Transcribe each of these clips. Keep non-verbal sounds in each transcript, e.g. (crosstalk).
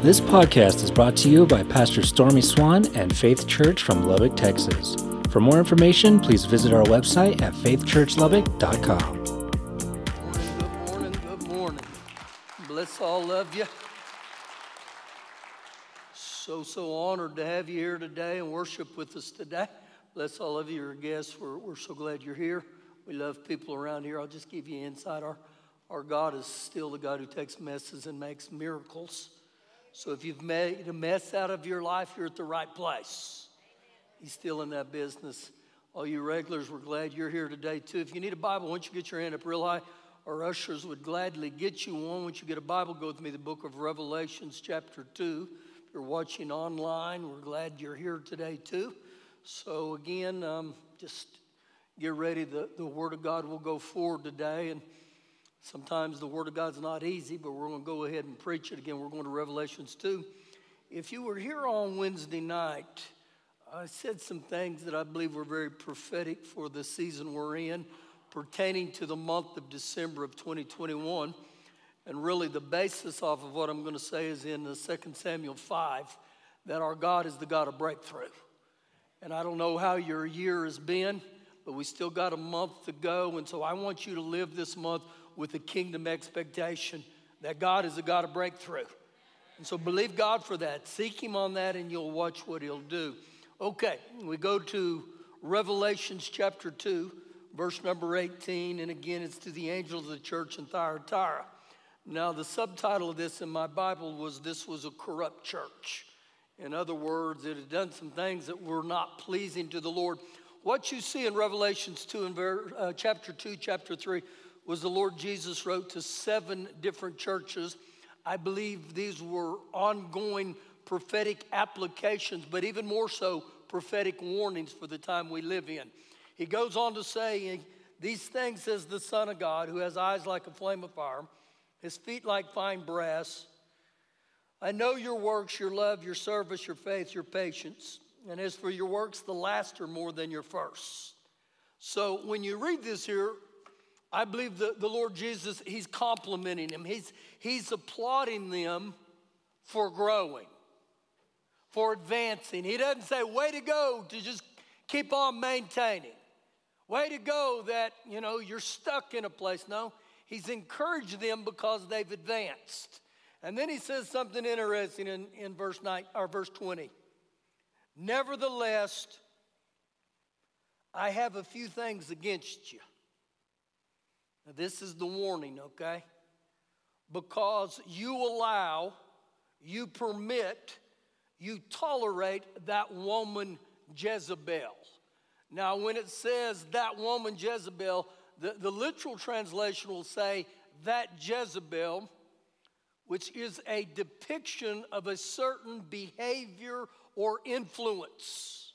This podcast is brought to you by Pastor Stormy Swan and Faith Church from Lubbock, Texas. For more information, please visit our website at faithchurchlubbock.com. Good morning, good morning. Bless all of you. So, so honored to have you here today and worship with us today. Bless all of you, your guests. We're, we're so glad you're here. We love people around here. I'll just give you insight. Our, our God is still the God who takes messes and makes miracles. So if you've made a mess out of your life, you're at the right place. He's still in that business. All you regulars, we're glad you're here today too. If you need a Bible, once you get your hand up real high, our ushers would gladly get you one. Once you get a Bible, go with me the book of Revelations, chapter 2. If you're watching online, we're glad you're here today too. So, again, um, just get ready. The, the Word of God will go forward today. And sometimes the Word of God's not easy, but we're going to go ahead and preach it again. We're going to Revelations 2. If you were here on Wednesday night, I said some things that I believe were very prophetic for the season we're in, pertaining to the month of December of 2021. And really, the basis off of what I'm going to say is in the 2 Samuel 5 that our God is the God of breakthrough. And I don't know how your year has been, but we still got a month to go. And so I want you to live this month with a kingdom expectation that God is a God of breakthrough. And so believe God for that. Seek Him on that, and you'll watch what He'll do. Okay, we go to Revelations chapter 2, verse number 18. And again, it's to the angel of the church in Thyatira. Now, the subtitle of this in my Bible was This Was a Corrupt Church. In other words, it had done some things that were not pleasing to the Lord. What you see in Revelations 2 and uh, chapter 2, chapter 3 was the Lord Jesus wrote to seven different churches. I believe these were ongoing prophetic applications, but even more so, prophetic warnings for the time we live in. He goes on to say, These things says the Son of God, who has eyes like a flame of fire, his feet like fine brass I know your works, your love, your service, your faith, your patience. And as for your works, the last are more than your first. So when you read this here, I believe the, the Lord Jesus, He's complimenting them. He's, he's applauding them for growing, for advancing. He doesn't say, way to go, to just keep on maintaining. Way to go that, you know, you're stuck in a place. No, He's encouraged them because they've advanced. And then he says something interesting in, in verse 9 or verse 20. Nevertheless, I have a few things against you. This is the warning, okay? Because you allow, you permit, you tolerate that woman Jezebel. Now, when it says that woman Jezebel, the, the literal translation will say that Jezebel which is a depiction of a certain behavior or influence.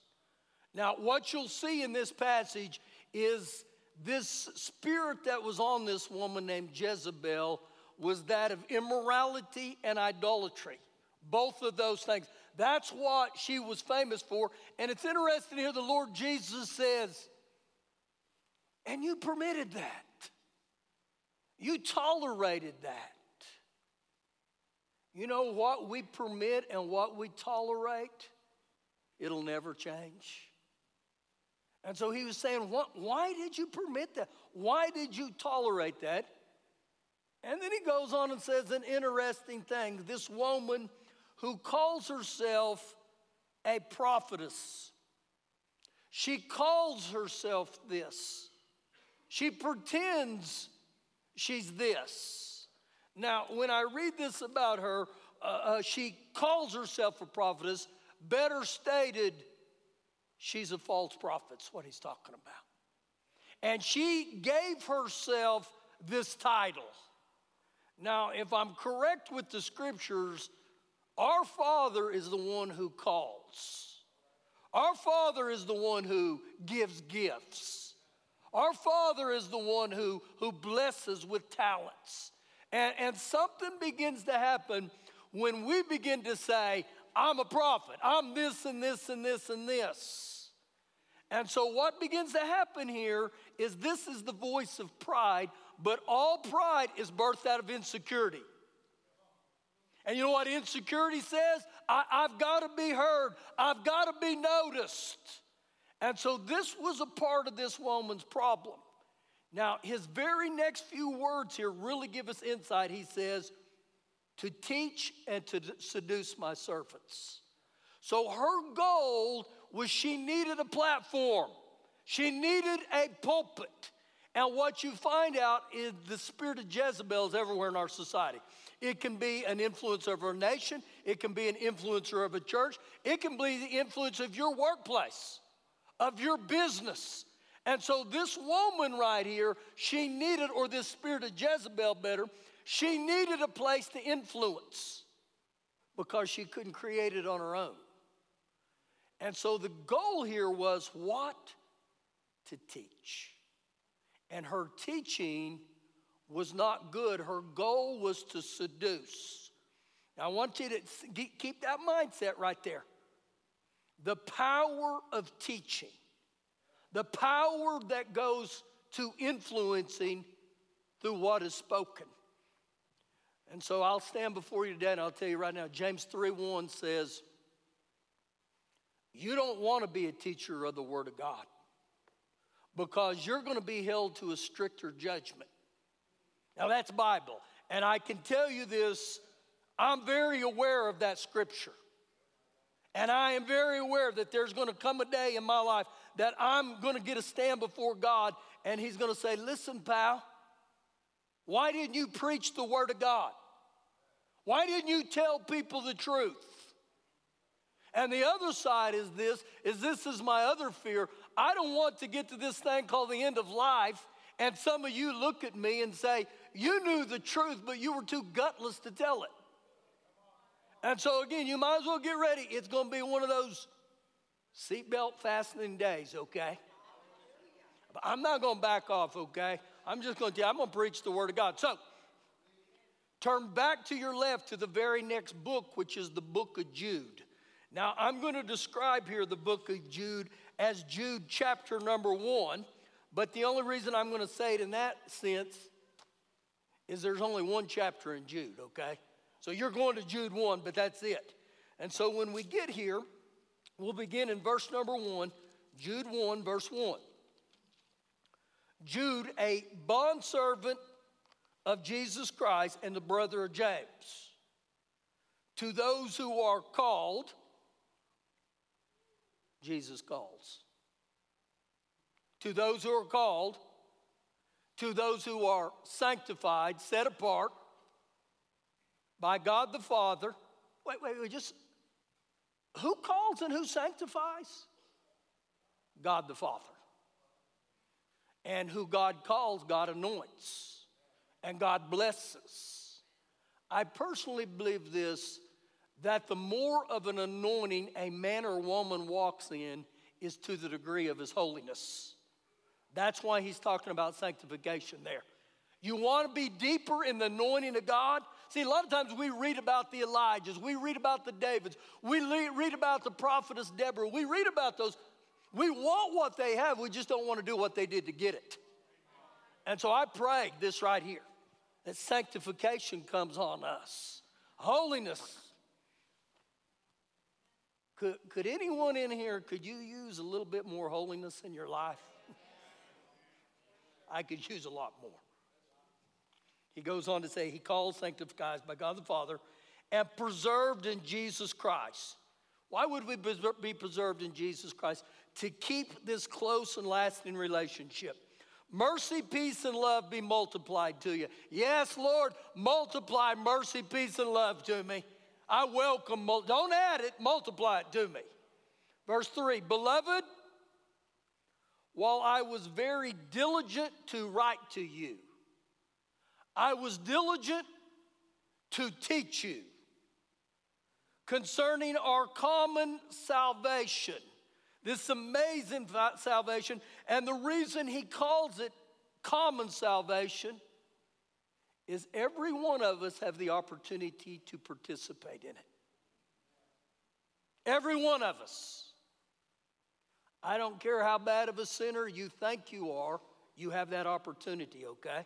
Now, what you'll see in this passage is this spirit that was on this woman named Jezebel was that of immorality and idolatry. Both of those things. That's what she was famous for. And it's interesting here, the Lord Jesus says, and you permitted that. You tolerated that. You know what we permit and what we tolerate, it'll never change. And so he was saying, Why did you permit that? Why did you tolerate that? And then he goes on and says an interesting thing. This woman who calls herself a prophetess, she calls herself this. She pretends she's this. Now, when I read this about her, uh, uh, she calls herself a prophetess. Better stated, she's a false prophet, That's what he's talking about. And she gave herself this title. Now, if I'm correct with the scriptures, our Father is the one who calls. Our Father is the one who gives gifts. Our Father is the one who, who blesses with talents. And, and something begins to happen when we begin to say, I'm a prophet, I'm this and this and this and this. And so, what begins to happen here is this is the voice of pride, but all pride is birthed out of insecurity. And you know what insecurity says? I, have got to be heard, I've got to be noticed. And so this was a part of this woman's problem. Now, his very next few words here really give us insight. He says, to teach and to seduce my servants. So her goal was she needed a platform, she needed a pulpit. And what you find out is the spirit of Jezebel is everywhere in our society. It can be an influence of a nation, it can be an influencer of a church, it can be the influence of your workplace, of your business. And so, this woman right here, she needed, or this spirit of Jezebel better, she needed a place to influence because she couldn't create it on her own. And so, the goal here was what? To teach. And her teaching was not good. Her goal was to seduce. Now, I want you to keep that mindset right there. The power of teaching, the power that goes to influencing through what is spoken. And so I'll stand before you today and I'll tell you right now James 3 1 says, You don't want to be a teacher of the Word of God because you're going to be held to a stricter judgment. Now, that's Bible. And I can tell you this I'm very aware of that scripture. And I am very aware that there's going to come a day in my life that I'm going to get a stand before God and He's going to say, Listen, pal, why didn't you preach the Word of God? Why didn't you tell people the truth? And the other side is this is this is my other fear. I don't want to get to this thing called the end of life and some of you look at me and say, You knew the truth, but you were too gutless to tell it. And so, again, you might as well get ready. It's going to be one of those seatbelt fastening days, okay? But I'm not going to back off, okay? I'm just going to tell you, I'm going to preach the Word of God. So, turn back to your left to the very next book, which is the book of Jude. Now, I'm going to describe here the book of Jude as Jude chapter number one. But the only reason I'm going to say it in that sense is there's only one chapter in Jude, okay? So you're going to Jude 1, but that's it. And so when we get here, we'll begin in verse number 1, Jude 1, verse 1. Jude, a bondservant of Jesus Christ and the brother of James. To those who are called, Jesus calls to those who are called, to those who are sanctified, set apart by God the Father. Wait, wait, wait, just who calls and who sanctifies? God the Father. And who God calls, God anoints, and God blesses. I personally believe this that the more of an anointing a man or woman walks in is to the degree of his holiness. That's why he's talking about sanctification there. You want to be deeper in the anointing of God? See, a lot of times we read about the Elijahs, we read about the Davids, we read about the prophetess Deborah, we read about those. We want what they have, we just don't want to do what they did to get it. And so I pray this right here that sanctification comes on us, holiness. Could, could anyone in here, could you use a little bit more holiness in your life? I could use a lot more. He goes on to say, He calls, sanctifies by God the Father, and preserved in Jesus Christ. Why would we be preserved in Jesus Christ? To keep this close and lasting relationship. Mercy, peace, and love be multiplied to you. Yes, Lord, multiply mercy, peace, and love to me. I welcome, don't add it, multiply it to me. Verse 3 Beloved, while I was very diligent to write to you. I was diligent to teach you concerning our common salvation, this amazing salvation. And the reason he calls it common salvation is every one of us have the opportunity to participate in it. Every one of us. I don't care how bad of a sinner you think you are, you have that opportunity, okay?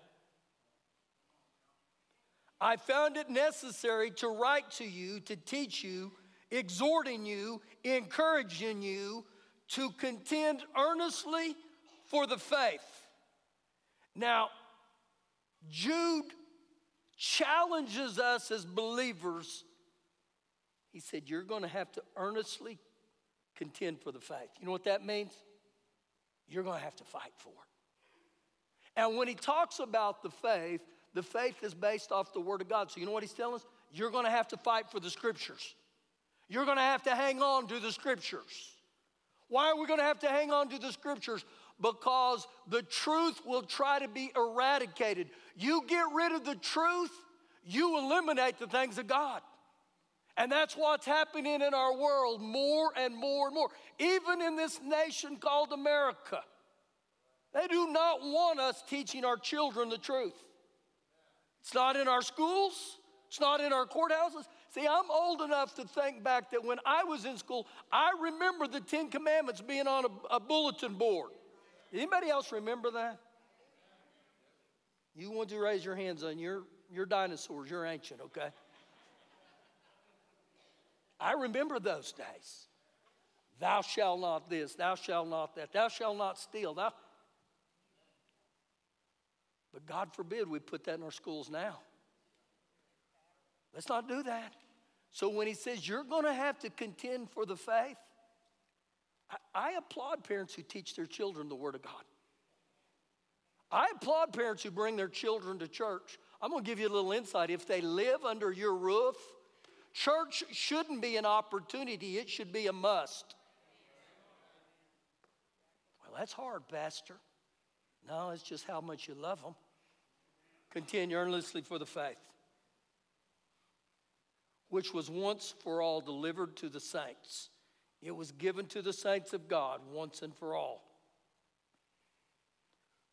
I found it necessary to write to you, to teach you, exhorting you, encouraging you to contend earnestly for the faith. Now, Jude challenges us as believers. He said, You're going to have to earnestly contend for the faith. You know what that means? You're going to have to fight for it. And when he talks about the faith, the faith is based off the Word of God. So, you know what he's telling us? You're going to have to fight for the Scriptures. You're going to have to hang on to the Scriptures. Why are we going to have to hang on to the Scriptures? Because the truth will try to be eradicated. You get rid of the truth, you eliminate the things of God. And that's what's happening in our world more and more and more. Even in this nation called America, they do not want us teaching our children the truth. It's not in our schools, it's not in our courthouses. See, I'm old enough to think back that when I was in school, I remember the Ten Commandments being on a, a bulletin board. Anybody else remember that? You want to raise your hands on your, your dinosaurs, you're ancient, okay? I remember those days. Thou shalt not this, thou shalt not that, thou shalt not steal. Thou... But God forbid we put that in our schools now. Let's not do that. So when he says you're going to have to contend for the faith, I, applaud parents who teach their children the Word of God. I applaud parents who bring their children to church. I'm going to give you a little insight. If they live under your roof, Church shouldn't be an opportunity, it should be a must. Well, that's hard, Pastor. No, it's just how much you love them. Continue earnestly for the faith, which was once for all delivered to the saints. It was given to the saints of God once and for all.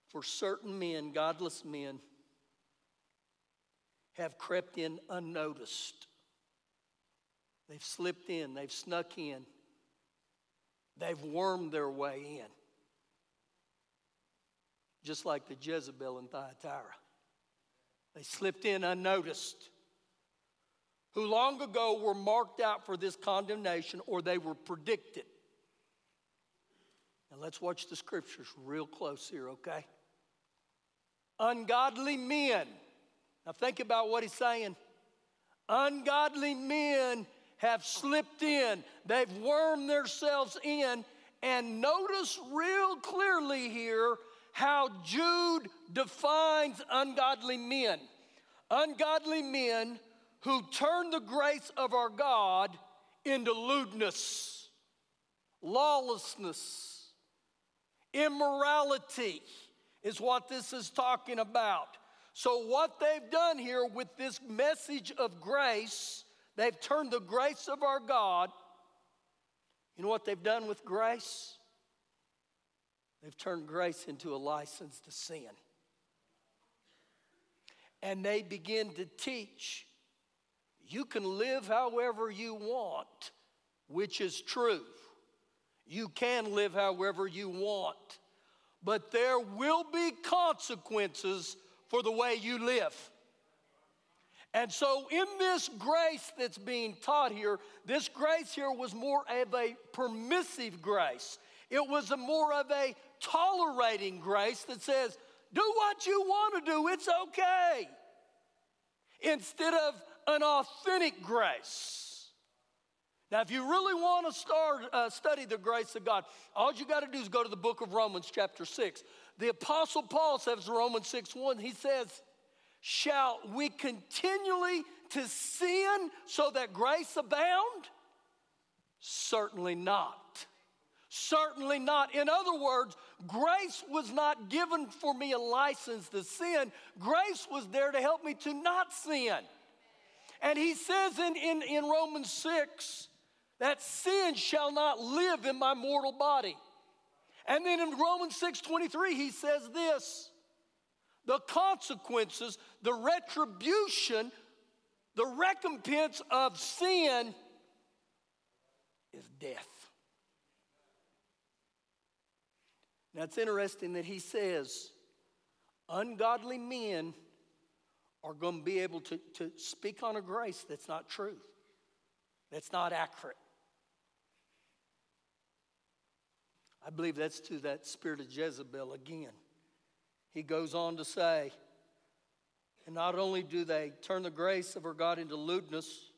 For certain men, godless men, have crept in unnoticed They've slipped in, they've snuck in, they've wormed their way in. Just like the Jezebel in Thyatira. They slipped in unnoticed. Who long ago were marked out for this condemnation or they were predicted. Now let's watch the scriptures real close here, okay? Ungodly men. Now think about what he's saying. Ungodly men have slipped in, they've wormed themselves in. And notice real clearly here how Jude defines ungodly men. Ungodly men who turn the grace of our God into lewdness, lawlessness, immorality is what this is talking about. So, what they've done here with this message of grace They've turned the grace of our God. You know what they've done with grace? They've turned grace into a license to sin. And they begin to teach you can live however you want, which is true. You can live however you want, but there will be consequences for the way you live. And so, in this grace that's being taught here, this grace here was more of a permissive grace. It was a more of a tolerating grace that says, do what you want to do, it's okay. Instead of an authentic grace. Now, if you really want to start uh, study the grace of God, all you got to do is go to the book of Romans, chapter 6. The Apostle Paul says, Romans 6 1, he says, Shall we continually to sin so that grace abound? Certainly not. Certainly not. In other words, grace was not given for me a license to sin. Grace was there to help me to not sin. And he says in, in, in Romans 6 that sin shall not live in my mortal body. And then in Romans 6 23, he says this the consequences, the retribution, the recompense of sin is death. Now it's interesting that he says, ungodly men are going to be able to, to speak on a grace that's not true, that's not accurate. I believe that's to that spirit of Jezebel again. He goes on to say, and not only do they turn the grace of our God into lewdness,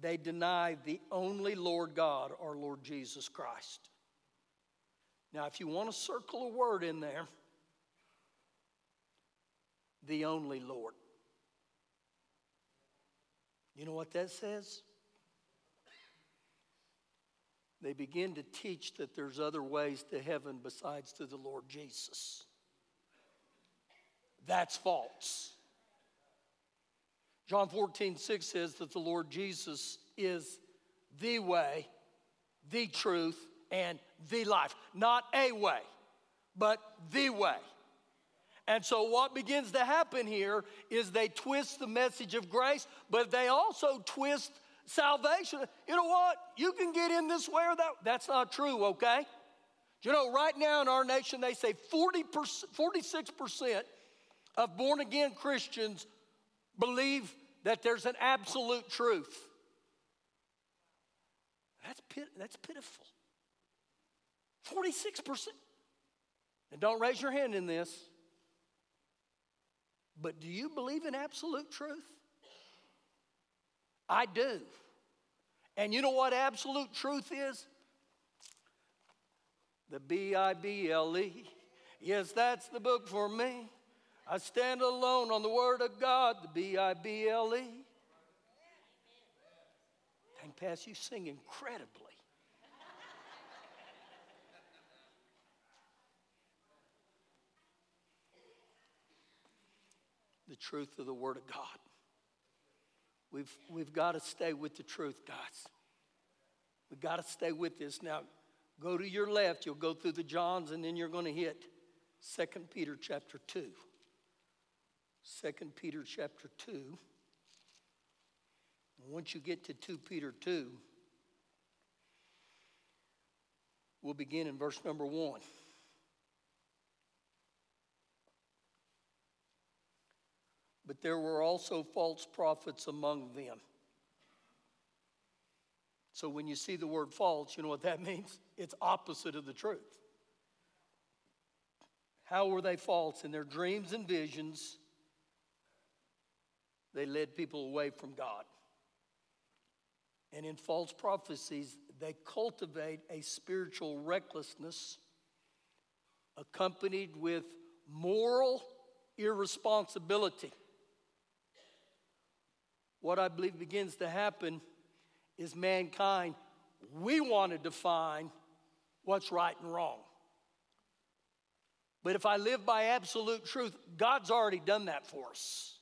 they deny the only Lord God, our Lord Jesus Christ. Now, if you want to circle a word in there, the only Lord. You know what that says? They begin to teach that there's other ways to heaven besides to the Lord Jesus. That's false. John 14, 6 says that the Lord Jesus is the way, the truth, and the life. Not a way, but the way. And so, what begins to happen here is they twist the message of grace, but they also twist salvation. You know what? You can get in this way or that. That's not true, okay? You know, right now in our nation, they say 40%, 46% of born again Christians believe that there's an absolute truth. That's, pit, that's pitiful. 46%. And don't raise your hand in this. But do you believe in absolute truth? I do. And you know what absolute truth is? The B I B L E. Yes, that's the book for me. I stand alone on the Word of God, the B I B L E. Thank Pass, you sing incredibly. The truth of the Word of God. We've, we've got to stay with the truth, guys. We've got to stay with this. Now, go to your left, you'll go through the Johns, and then you're going to hit 2 Peter chapter 2. 2 Peter chapter 2. And once you get to 2 Peter 2, we'll begin in verse number 1. But there were also false prophets among them. So when you see the word false, you know what that (laughs) means? It's opposite of the truth. How were they false? In their dreams and visions, they led people away from God. And in false prophecies, they cultivate a spiritual recklessness accompanied with moral irresponsibility. What I believe begins to happen is mankind, we want to define what's right and wrong. But if I live by absolute truth, God's already done that for us.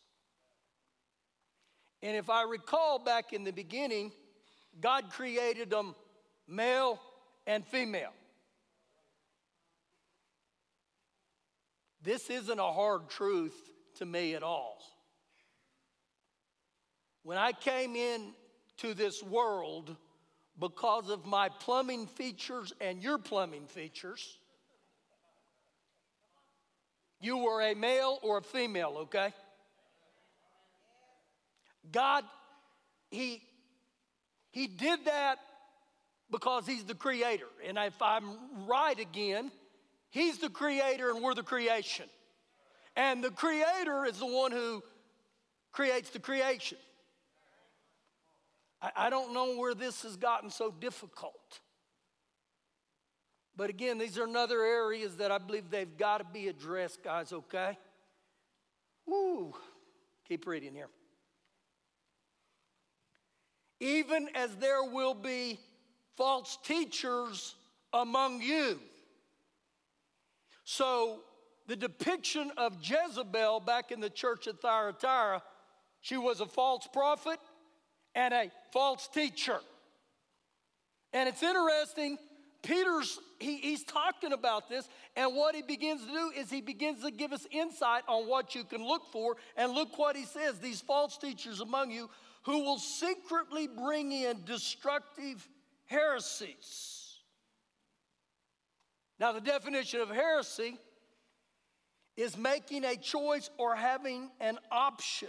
And if I recall back in the beginning, God created them male and female. This isn't a hard truth to me at all. When I came in to this world because of my plumbing features and your plumbing features, you were a male or a female, okay? God, He, he did that because He's the creator. And if I'm right again, He's the creator and we're the creation. And the creator is the one who creates the creation. I, I don't know where this has gotten so difficult. But again, these are another areas that I believe they've got to be addressed, guys, okay? Woo. Keep reading here even as there will be false teachers among you. So, the depiction of Jezebel back in the church at Thyatira, she was a false prophet and a false teacher. And it's interesting, Peter's, he, he's talking about this, and what he begins to do is he begins to give us insight on what you can look for. And look what he says these false teachers among you who will secretly bring in destructive heresies. Now, the definition of heresy is making a choice or having an option,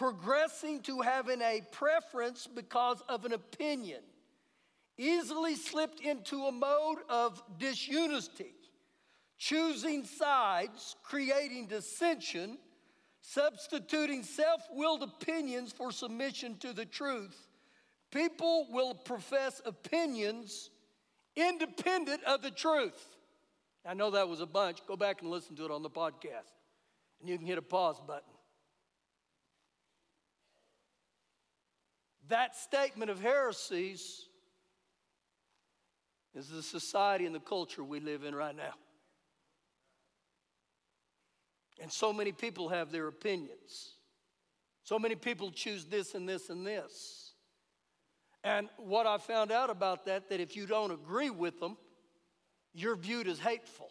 progressing to having a preference because of an opinion, easily slipped into a mode of disunity, choosing sides, creating dissension, substituting self willed opinions for submission to the truth. People will profess opinions independent of the truth. I know that was a bunch. Go back and listen to it on the podcast. And you can hit a pause button. That statement of heresies is the society and the culture we live in right now. And so many people have their opinions. So many people choose this and this and this. And what I found out about that, that if you don't agree with them, you're viewed as hateful,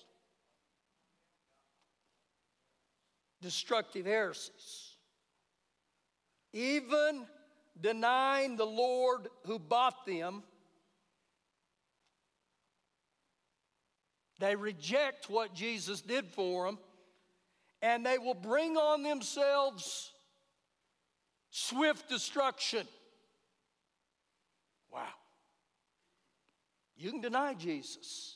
destructive heresies. Even denying the Lord who bought them, they reject what Jesus did for them, and they will bring on themselves swift destruction. Wow. You can deny Jesus.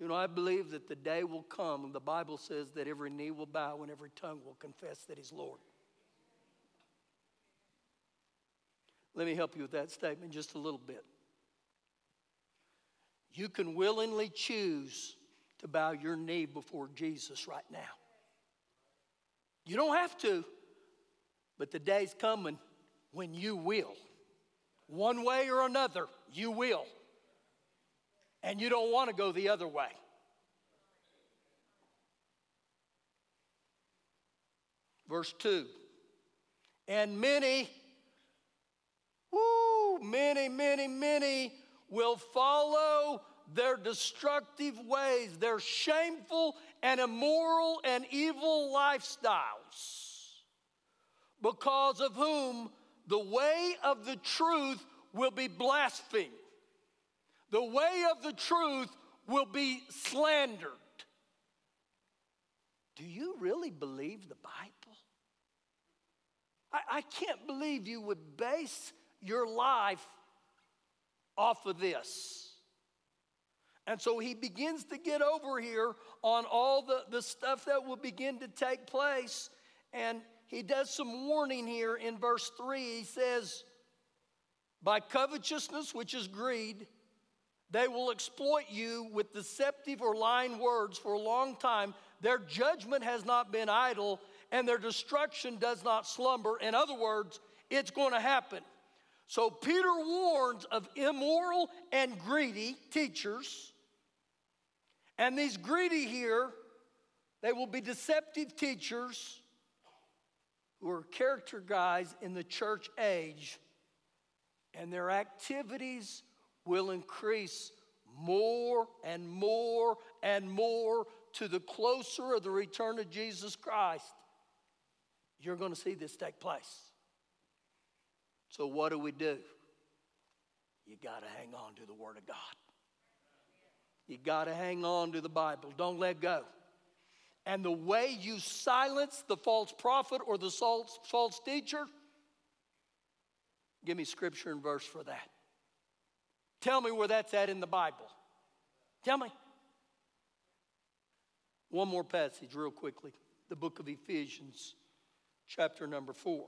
You know, I believe that the day will come, and the Bible says that every knee will bow and every tongue will confess that He's Lord. Let me help you with that statement just a little bit. You can willingly choose to bow your knee before Jesus right now. You don't have to, but the day's coming when you will. One way or another, you will and you don't want to go the other way. Verse 2 And many, whoo, many, many, many will follow their destructive ways, their shameful and immoral and evil lifestyles, because of whom the way of the truth will be blasphemed the way of the truth will be slandered. Do you really believe the Bible? I, I can't believe you would base your life off of this. And so he begins to get over here on all the, the stuff that will begin to take place. And he does some warning here in verse 3. He says, By covetousness, which is greed, they will exploit you with deceptive or lying words for a long time. Their judgment has not been idle, and their destruction does not slumber. In other words, it's going to happen. So Peter warns of immoral and greedy teachers. And these greedy here, they will be deceptive teachers who are character guys in the church age, and their activities will increase more and more and more to the closer of the return of Jesus Christ, you're going to see this take place. So, what do we do? You got to hang on to the Word of God. You got to hang on to the Bible. Don't let go. And the way you silence the false prophet or the false, false teacher, give me scripture and verse for that. Tell me where that's at in the Bible. Tell me. One more passage, real quickly. The book of Ephesians, chapter number four.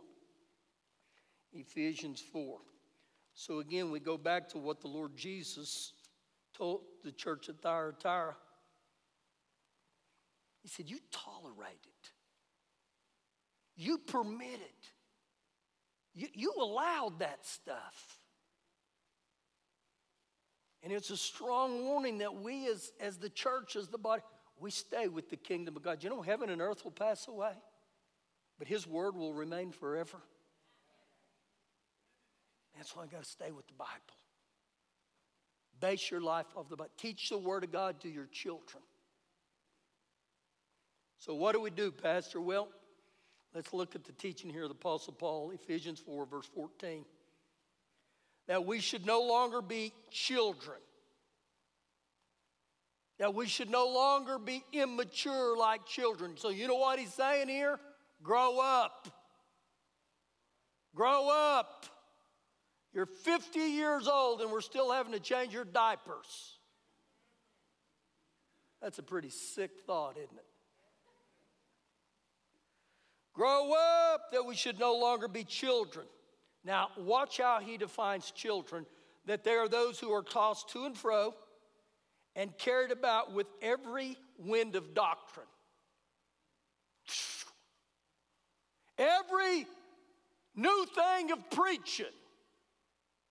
Ephesians 4. So again, we go back to what the Lord Jesus told the church at Thyatira. He said, You tolerate it, you permit it, you, you allowed that stuff. And it's a strong warning that we, as, as the church, as the body, we stay with the kingdom of God. You know, heaven and earth will pass away, but His word will remain forever. That's why I got to stay with the Bible. Base your life off the Bible. Teach the Word of God to your children. So, what do we do, Pastor? Well, let's look at the teaching here of the Apostle Paul, Ephesians 4, verse 14 that we should no longer be children. that we should no longer be immature like children. So, you know what he's saying here? Grow up. Grow up. You're 50 years old and we're still having to change your diapers. That's a pretty sick thought, isn't it? Grow up that we should no longer be children. Now, watch how he defines children that they are those who are tossed to and fro and carried about with every wind of doctrine. Every new thing of preaching.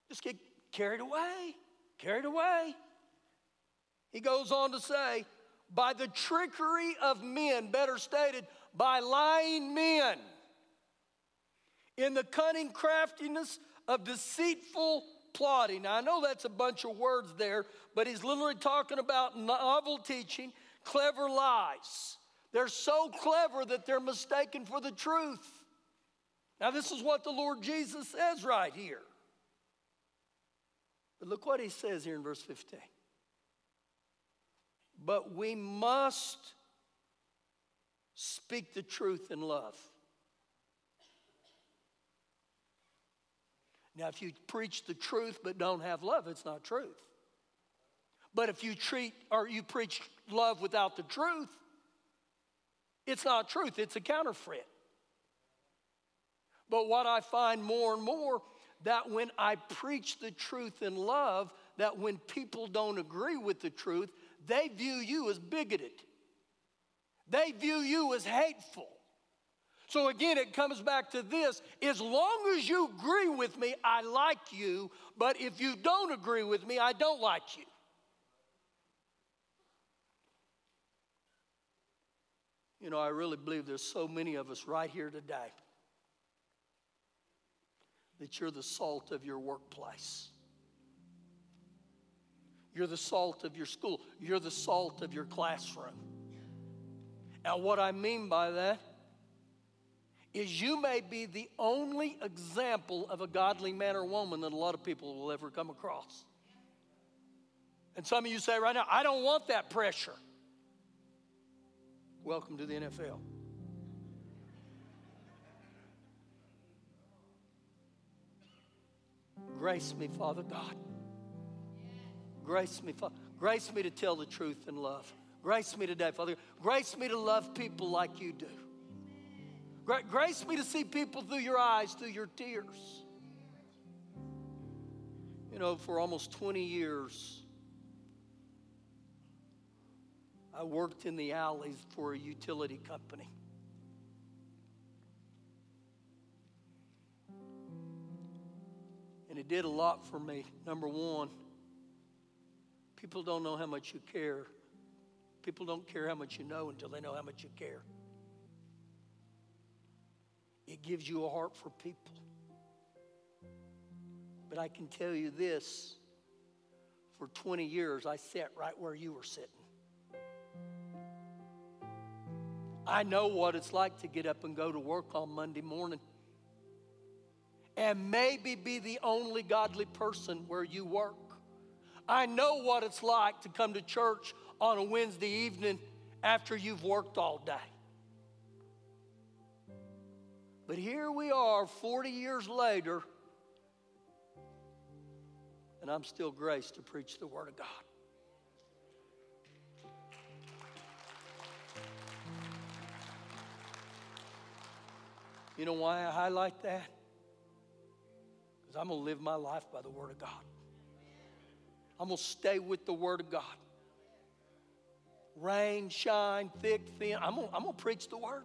Just get carried away, carried away. He goes on to say, by the trickery of men, better stated, by lying men, in the cunning craftiness of deceitful plotting. Now, I know that's a bunch of words there, but he's literally talking about novel teaching, clever lies. They're so clever that they're mistaken for the truth. Now, this is what the Lord Jesus says right here. But look what he says here in verse 15. But we must speak the truth in love. Now, if you preach the truth but don't have love, it's not truth. But if you treat or you preach love without the truth, it's not truth, it's a counterfeit. But what I find more and more that when I preach the truth in love, that when people don't agree with the truth, they view you as bigoted. They view you as hateful. So again, it comes back to this as long as you agree with me, I like you, but if you don't agree with me, I don't like you. You know, I really believe there's so many of us right here today that you're the salt of your workplace. You're the salt of your school. You're the salt of your classroom. Now, what I mean by that is you may be the only example of a godly man or woman that a lot of people will ever come across. And some of you say right now, I don't want that pressure. Welcome to the NFL. Grace me, Father God. Grace me, Father. Grace me to tell the truth in love. Grace me today, Father. Grace me to love people like you do. Grace me to see people through your eyes, through your tears. You know, for almost 20 years, I worked in the alleys for a utility company. And it did a lot for me. Number one, people don't know how much you care. People don't care how much you know until they know how much you care. It gives you a heart for people. But I can tell you this for 20 years, I sat right where you were sitting. I know what it's like to get up and go to work on Monday morning and maybe be the only godly person where you work. I know what it's like to come to church on a Wednesday evening after you've worked all day. But here we are 40 years later, and I'm still graced to preach the Word of God. You know why I highlight that? Because I'm going to live my life by the Word of God. I'm going to stay with the Word of God. Rain, shine, thick, thin. I'm going, to preach the Word.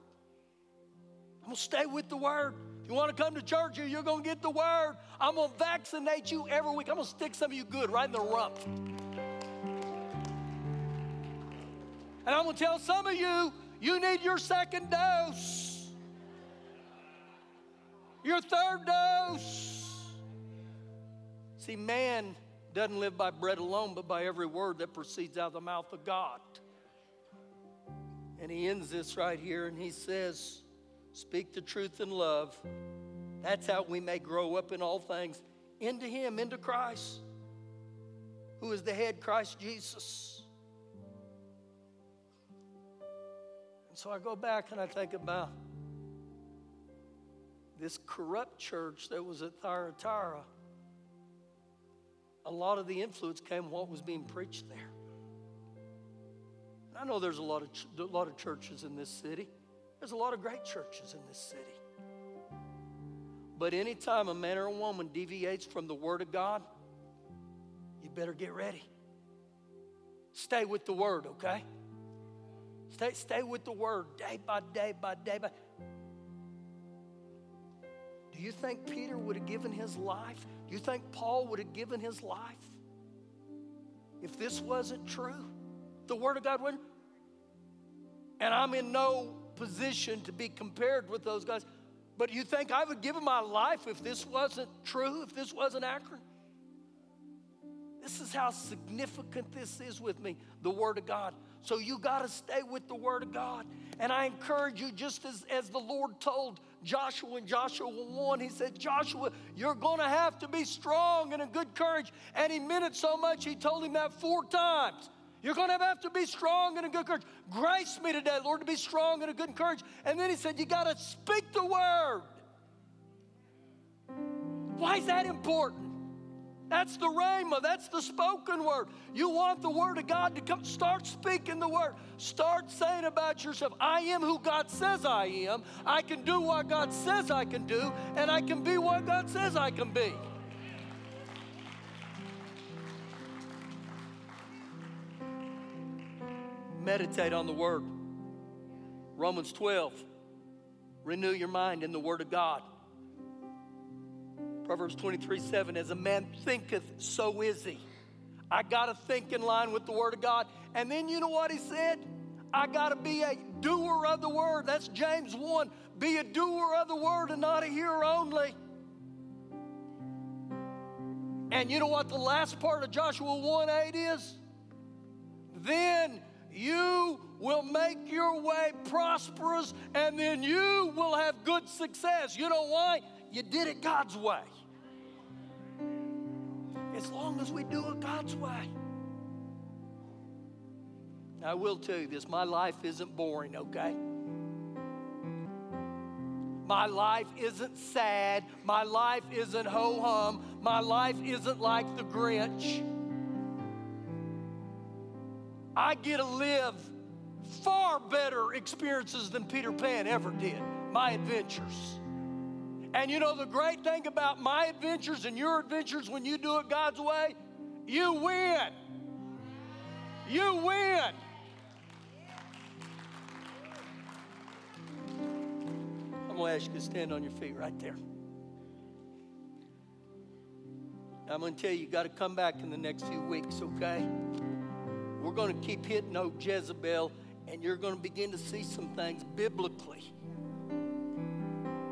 I'm going to stay with the Word. If you want to come to church you're going to get the Word. I'm going to vaccinate you every week. I'm going to stick some of you good right in the rump. And I'm going to tell some of you, you need your second dose, your third dose. See, man doesn't live by bread alone, but by every word that proceeds out of the mouth of God. And he ends this right here and he says, Speak the truth in love. That's how we may grow up in all things into him, into Christ, who is the head, Christ Jesus. And so I go back and I think about this corrupt church that was at Thyatira. A lot of the influence came what was being preached there. I know there's a lot of ch- a lot of churches in this city. There's a lot of great churches in this city. But anytime a man or a woman deviates from the Word of God, you better get ready. Stay with the Word, okay? Stay, stay with the Word day by day by day by. You think Peter would have given his life? You think Paul would have given his life if this wasn't true? The Word of God wouldn't. And I'm in no position to be compared with those guys. But you think I would give my life if this wasn't true, if this wasn't accurate? This is how significant this is with me, the Word of God. So you got to stay with the Word of God. And I encourage you, just as, as the Lord told Joshua in Joshua 1, He said, Joshua, you're going to have to be strong and in good courage. And He meant it so much, He told him that four times. You're going to have to be strong and in good courage. Grace me today, Lord, to be strong and in good courage. And then He said, You got to speak the Word. Why is that important? That's the rhema. That's the spoken word. You want the word of God to come. Start speaking the word. Start saying about yourself, I am who God says I am. I can do what God says I can do, and I can be what God says I can be. Meditate on the word. Romans 12. Renew your mind in the word of God. Proverbs 23 7, as a man thinketh, so is he. I got to think in line with the Word of God. And then you know what he said? I got to be a doer of the Word. That's James 1. Be a doer of the Word and not a hearer only. And you know what the last part of Joshua 1 8 is? Then you will make your way prosperous and then you will have good success. You know why? You did it God's way as long as we do it God's way. I will tell you this my life isn't boring, okay? My life isn't sad. My life isn't ho hum. My life isn't like the Grinch. I get to live far better experiences than Peter Pan ever did, my adventures. And you know the great thing about my adventures and your adventures when you do it God's way? You win. You win. I'm going to ask you to stand on your feet right there. I'm going to tell you, you got to come back in the next few weeks, okay? We're going to keep hitting old Jezebel, and you're going to begin to see some things biblically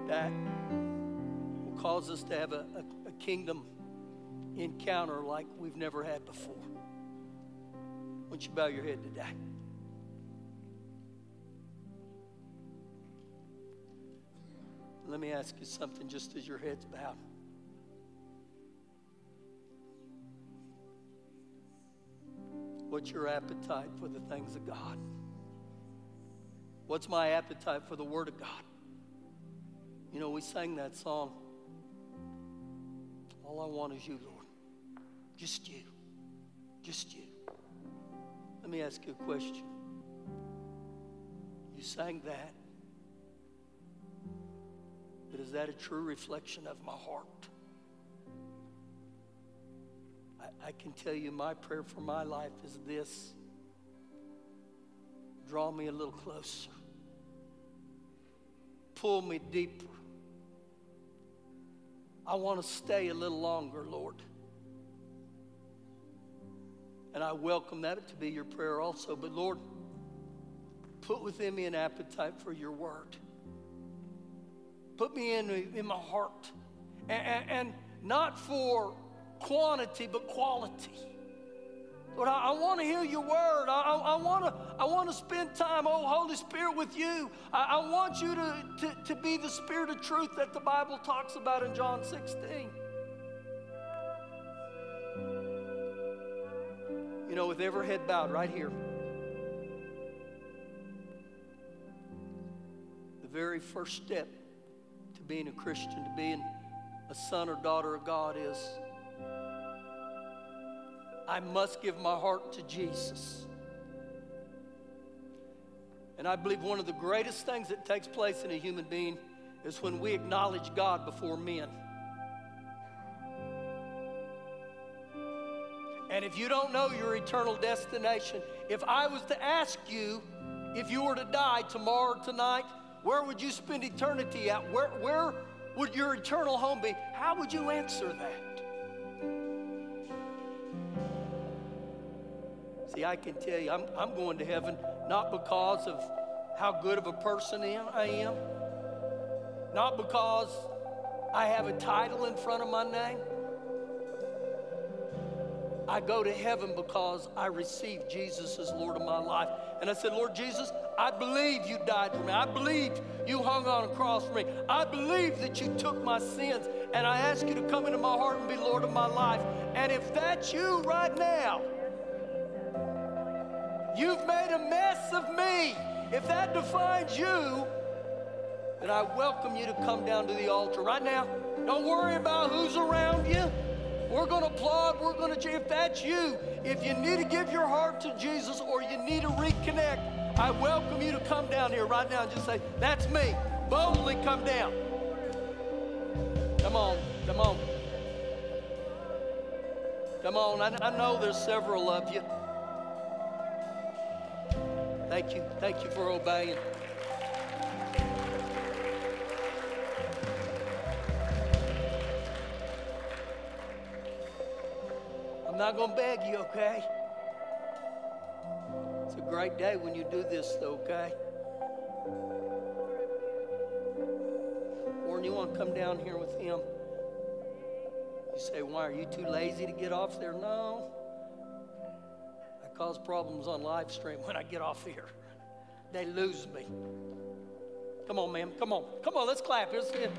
that cause us to have a, a, a kingdom encounter like we've never had before. Why don't you bow your head today? Let me ask you something just as your head's bowed. What's your appetite for the things of God? What's my appetite for the Word of God? You know, we sang that song. All I want is you, Lord. Just you. Just you. Let me ask you a question. You sang that, but is that a true reflection of my heart? I, I can tell you my prayer for my life is this draw me a little closer, pull me deeper I want to stay a little longer, Lord. And I welcome that to be your prayer also. But Lord, put within me an appetite for your word. Put me in, in my heart. And, and, and not for quantity, but quality. Lord, I, I want to hear your word. I, want to I wanna spend time, oh, Holy Spirit, with you. I, I want you to, to, to be the spirit of truth that the Bible talks about in John 16. You know, with every head bowed right here. The very first step to being a Christian, to being a son or daughter of God is I must give my heart to Jesus. And I believe one of the greatest things that takes place in a human being is when we acknowledge God before men. And if you don't know your eternal destination, if I was to ask you if you were to die tomorrow or tonight, where would you spend eternity at? Where, where would your eternal home be? How would you answer that? I can tell you, I'm, I'm going to heaven not because of how good of a person I am, not because I have a title in front of my name. I go to heaven because I received Jesus as Lord of my life. And I said, Lord Jesus, I believe you died for me. I believe you hung on a cross for me. I believe that you took my sins. And I ask you to come into my heart and be Lord of my life. And if that's you right now, you've made a mess of me. If that defines you, then I welcome you to come down to the altar right now. Don't worry about who's around you. We're going to applaud. We're going to, if that's you, if you need to give your heart to Jesus or you need to reconnect, I welcome you to come down here right now and just say, That's me. Boldly come down. Come on, come on. Come on. I, I know there's several of you. Thank you. Thank you for obeying. I'm not going to beg you, okay? It's a great day when you do this, though, okay? Or you want to come down here with him. You say, why? Are you too lazy to get off there? No. Cause problems on live stream when I get off here. They lose me. Come on, ma'am. Come on. Come on, let's clap. Let's get.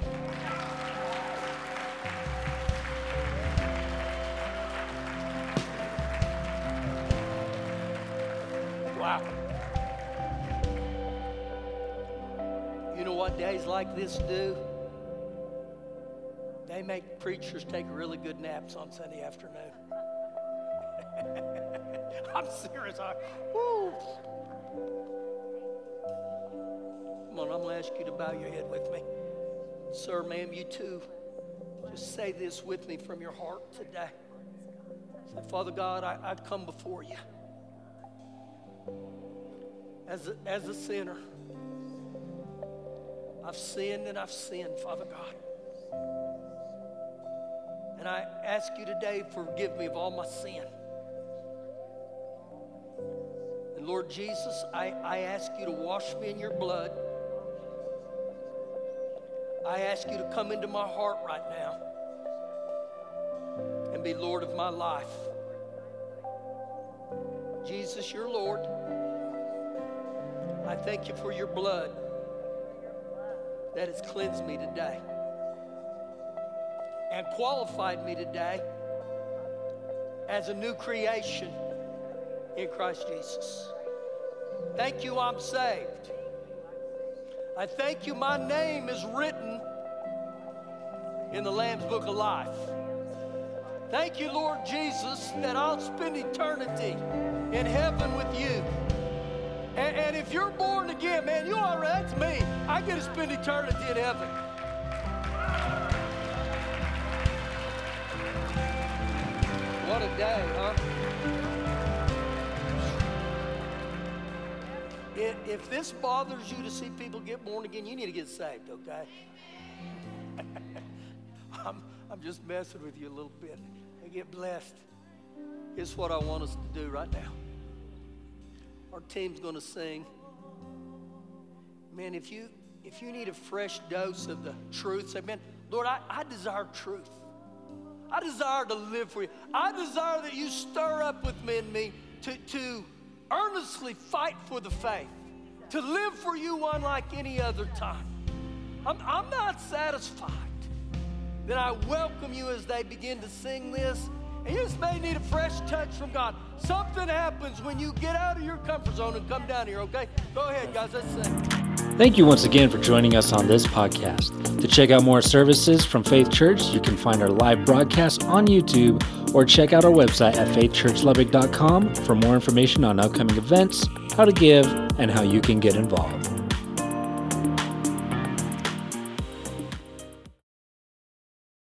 Wow. You know what days like this do? They make preachers take really good naps on Sunday afternoon. I'm serious. I, woo. Come on, I'm going to ask you to bow your head with me. Sir, ma'am, you too. Just say this with me from your heart today. Say, Father God, I, I come before you as a, as a sinner. I've sinned and I've sinned, Father God. And I ask you today, forgive me of all my sin. Lord Jesus, I, I ask you to wash me in your blood. I ask you to come into my heart right now and be Lord of my life. Jesus, you're Lord. I thank you for your blood that has cleansed me today and qualified me today as a new creation in Christ Jesus. Thank you, I'm saved. I thank you, my name is written in the Lamb's Book of Life. Thank you, Lord Jesus, that I'll spend eternity in heaven with you. And, and if you're born again, man, you are, that's me. I get to spend eternity in heaven. What a day, huh? If, this bothers you to see people get born again, you need to get saved, okay? (laughs) I'm, I'm just messing with you a little bit. And get blessed. Here's what I want us to do right now. Our team's going to sing. Man, if you if you need a fresh dose of the truth, say, man, Lord, I, I desire truth. I desire to live for you. I desire that you stir up within me to, to earnestly fight for the faith, to live for you unlike any other time. I'm, I'm not satisfied. Then I welcome you as they begin to sing this. And you just may need a fresh touch from God. Something happens when you get out of your comfort zone and come down here, okay? Go ahead, guys, let's sing. Thank you once again for joining us on this podcast. To check out more services from Faith Church, you can find our live broadcast on YouTube or check out our website at faithchurchlubbock.com for more information on upcoming events, how to give, and how you can get involved.